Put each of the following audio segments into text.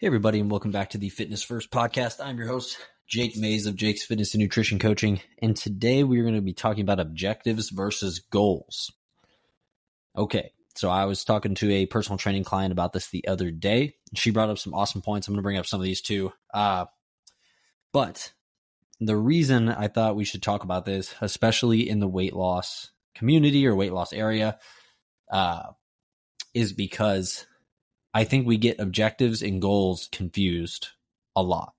Hey, everybody, and welcome back to the Fitness First podcast. I'm your host, Jake Mays of Jake's Fitness and Nutrition Coaching. And today we're going to be talking about objectives versus goals. Okay, so I was talking to a personal training client about this the other day. She brought up some awesome points. I'm going to bring up some of these too. Uh, but the reason I thought we should talk about this, especially in the weight loss community or weight loss area, uh, is because I think we get objectives and goals confused a lot.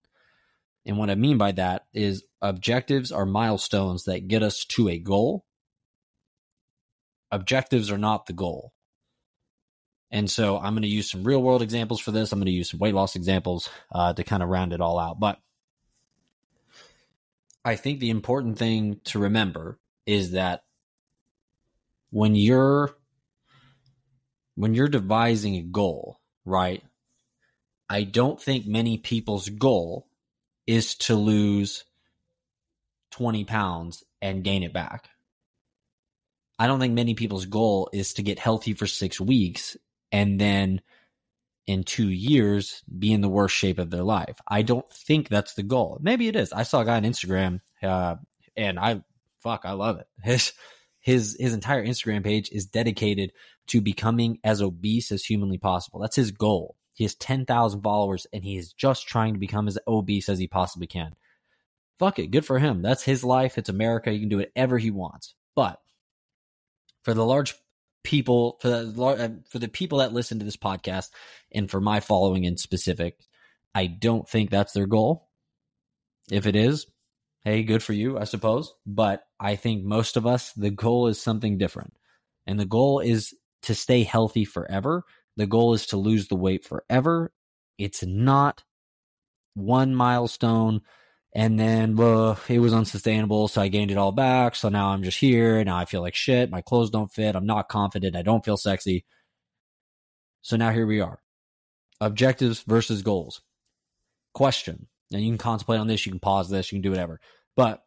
And what I mean by that is objectives are milestones that get us to a goal. Objectives are not the goal. And so I'm going to use some real world examples for this. I'm going to use some weight loss examples uh, to kind of round it all out. But I think the important thing to remember is that when you're when you're devising a goal, right? I don't think many people's goal is to lose 20 pounds and gain it back. I don't think many people's goal is to get healthy for six weeks and then in two years be in the worst shape of their life. I don't think that's the goal. Maybe it is. I saw a guy on Instagram, uh, and I fuck, I love it. His his his entire Instagram page is dedicated to becoming as obese as humanly possible. That's his goal. He has 10,000 followers and he is just trying to become as obese as he possibly can. Fuck it. Good for him. That's his life. It's America. He can do whatever he wants. But for the large people, for the, uh, for the people that listen to this podcast and for my following in specific, I don't think that's their goal. If it is, hey, good for you, I suppose. But I think most of us, the goal is something different. And the goal is to stay healthy forever. The goal is to lose the weight forever. It's not one milestone and then well, it was unsustainable, so I gained it all back. So now I'm just here, now I feel like shit. My clothes don't fit. I'm not confident. I don't feel sexy. So now here we are. Objectives versus goals. Question. And you can contemplate on this, you can pause this, you can do whatever. But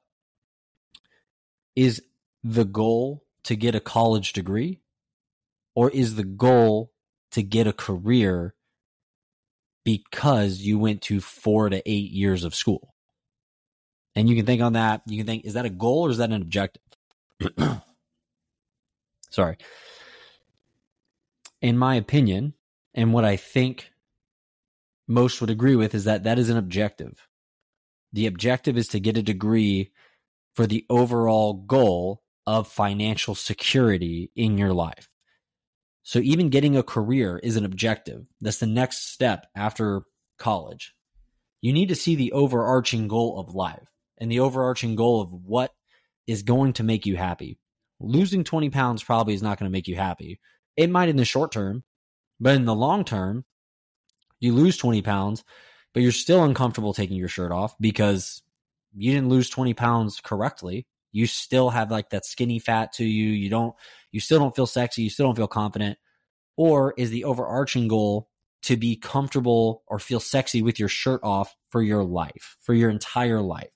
is the goal to get a college degree or is the goal to get a career because you went to four to eight years of school? And you can think on that. You can think, is that a goal or is that an objective? Sorry. In my opinion, and what I think most would agree with is that that is an objective. The objective is to get a degree for the overall goal of financial security in your life. So even getting a career is an objective. That's the next step after college. You need to see the overarching goal of life and the overarching goal of what is going to make you happy. Losing 20 pounds probably is not going to make you happy. It might in the short term, but in the long term, you lose 20 pounds, but you're still uncomfortable taking your shirt off because you didn't lose 20 pounds correctly you still have like that skinny fat to you. You don't, you still don't feel sexy. You still don't feel confident. Or is the overarching goal to be comfortable or feel sexy with your shirt off for your life, for your entire life?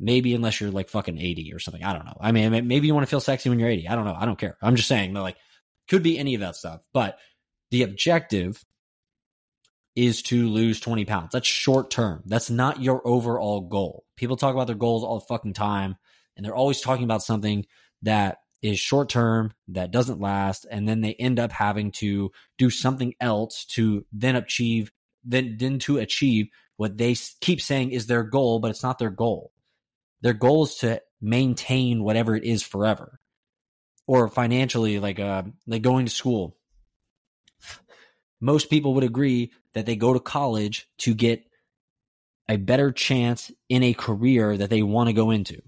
Maybe unless you're like fucking 80 or something. I don't know. I mean, maybe you want to feel sexy when you're 80. I don't know. I don't care. I'm just saying that like could be any of that stuff. But the objective is to lose 20 pounds. That's short term. That's not your overall goal. People talk about their goals all the fucking time, and they're always talking about something that is short term, that doesn't last, and then they end up having to do something else to then achieve, then, then to achieve what they keep saying is their goal, but it's not their goal. Their goal is to maintain whatever it is forever. Or financially, like uh, like going to school most people would agree that they go to college to get a better chance in a career that they want to go into.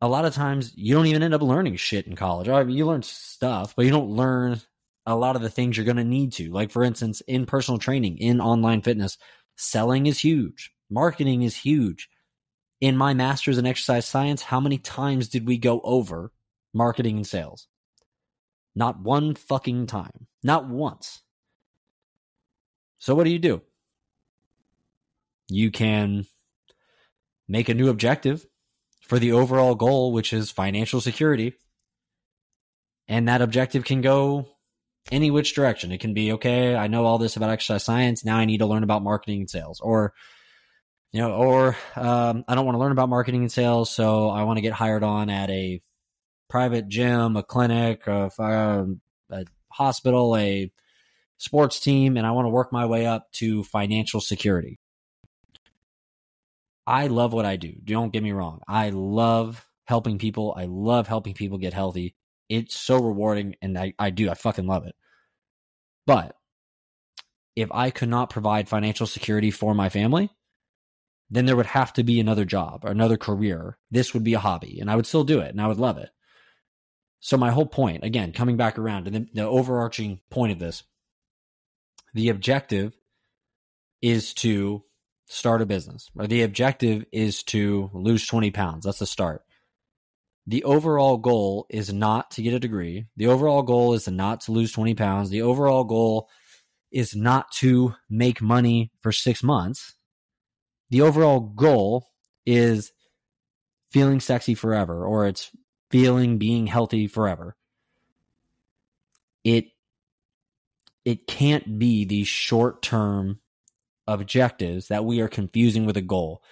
A lot of times you don't even end up learning shit in college. I mean, you learn stuff, but you don't learn a lot of the things you're going to need to. Like, for instance, in personal training, in online fitness, selling is huge, marketing is huge. In my master's in exercise science, how many times did we go over marketing and sales? Not one fucking time. Not once. So what do you do? You can make a new objective for the overall goal, which is financial security. And that objective can go any which direction. It can be, okay, I know all this about exercise science. Now I need to learn about marketing and sales. Or, you know, or um, I don't want to learn about marketing and sales, so I want to get hired on at a private gym, a clinic, a, um, a hospital, a sports team, and I want to work my way up to financial security. I love what I do. Don't get me wrong. I love helping people. I love helping people get healthy. It's so rewarding, and I, I do. I fucking love it. But if I could not provide financial security for my family, then there would have to be another job or another career. This would be a hobby, and I would still do it, and I would love it. So, my whole point, again, coming back around the, the overarching point of this, the objective is to start a business, or the objective is to lose 20 pounds. That's the start the overall goal is not to get a degree. The overall goal is not to lose 20 pounds. The overall goal is not to make money for six months. The overall goal is feeling sexy forever, or it's feeling being healthy forever. It it can't be these short term objectives that we are confusing with a goal.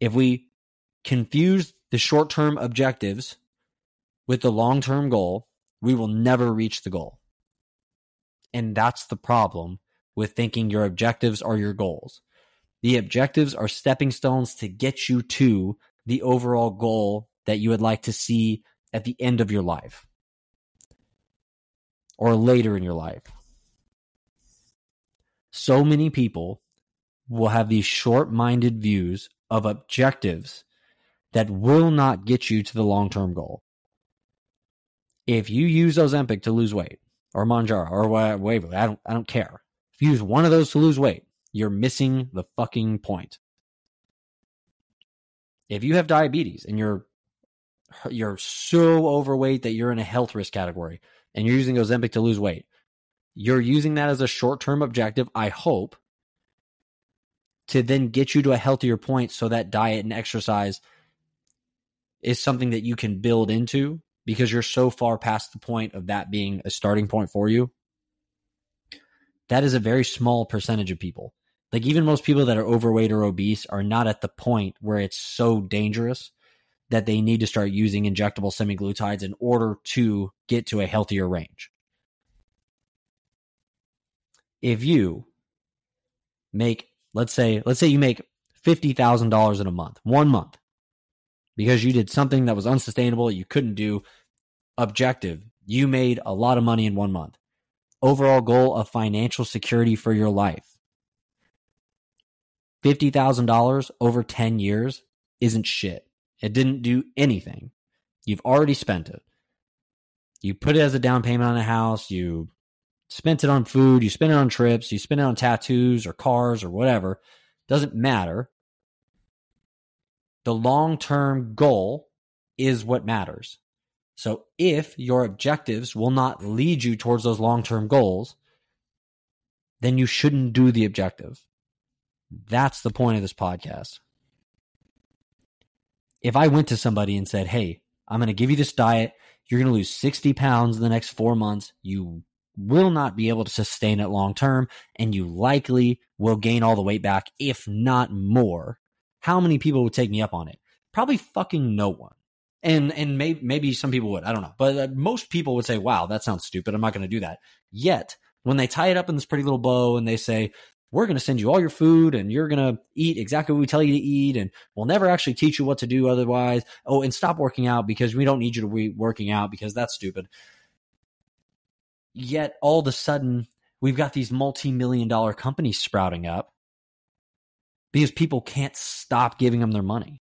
If we confuse the short term objectives with the long term goal, we will never reach the goal. And that's the problem with thinking your objectives are your goals. The objectives are stepping stones to get you to the overall goal that you would like to see at the end of your life or later in your life. So many people will have these short minded views of objectives that will not get you to the long term goal. If you use Ozempic to lose weight, or Mounjaro, or whatever, I don't, I don't care. If you use one of those to lose weight, you're missing the fucking point. If you have diabetes and you're you're so overweight that you're in a health risk category and you're using Ozempic to lose weight, you're using that as a short term objective, I hope, to then get you to a healthier point so that diet and exercise is something that you can build into because you're so far past the point of that being a starting point for you. That is a very small percentage of people. Like even most people that are overweight or obese are not at the point where it's so dangerous that they need to start using injectable semaglutides in order to get to a healthier range. If you make let's say let's say you make $50,000 in a month, one month because you did something that was unsustainable, you couldn't do. Objective, you made a lot of money in one month. Overall goal of financial security for your life. $50,000 over 10 years isn't shit. It didn't do anything. You've already spent it. You put it as a down payment on a house, you spent it on food, you spent it on trips, you spent it on tattoos or cars or whatever. Doesn't matter. The long term goal is what matters. So if your objectives will not lead you towards those long term goals, then you shouldn't do the objective. That's the point of this podcast. If I went to somebody and said, Hey, I'm going to give you this diet, you're going to lose 60 pounds in the next four months, you will not be able to sustain it long term, and you likely will gain all the weight back, if not more how many people would take me up on it? Probably fucking no one. And and maybe maybe some people would. I don't know. But uh, most people would say, "Wow, that sounds stupid. I'm not going to do that." Yet, when they tie it up in this pretty little bow and they say, "We're going to send you all your food and you're going to eat exactly what we tell you to eat and we'll never actually teach you what to do otherwise." Oh, and stop working out because we don't need you to be working out because that's stupid. Yet all of a sudden, we've got these multi-million dollar companies sprouting up because people can't stop giving them their money.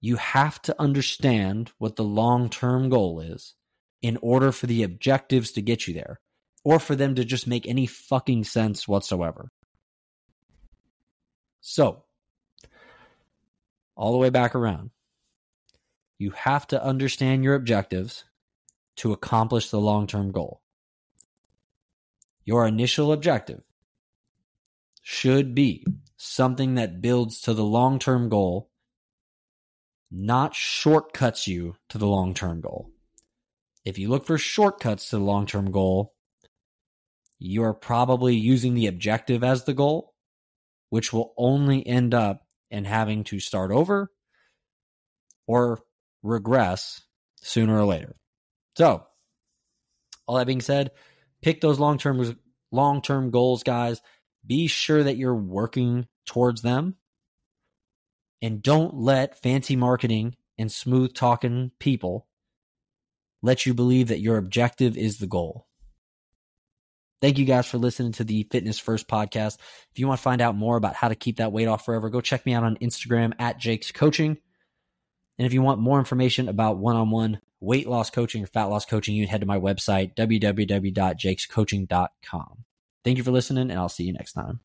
You have to understand what the long term goal is in order for the objectives to get you there or for them to just make any fucking sense whatsoever. So, all the way back around, you have to understand your objectives to accomplish the long term goal. Your initial objective should be something that builds to the long term goal, not shortcuts you to the long term goal. if you look for shortcuts to the long term goal, you are probably using the objective as the goal, which will only end up in having to start over or regress sooner or later. So, all that being said, pick those long term long term goals, guys. Be sure that you're working towards them, and don't let fancy marketing and smooth talking people let you believe that your objective is the goal. Thank you guys for listening to the Fitness First podcast. If you want to find out more about how to keep that weight off forever, go check me out on Instagram at Jake's Coaching. And if you want more information about one on one weight loss coaching or fat loss coaching, you can head to my website, www.jakescoaching.com. Thank you for listening, and I'll see you next time.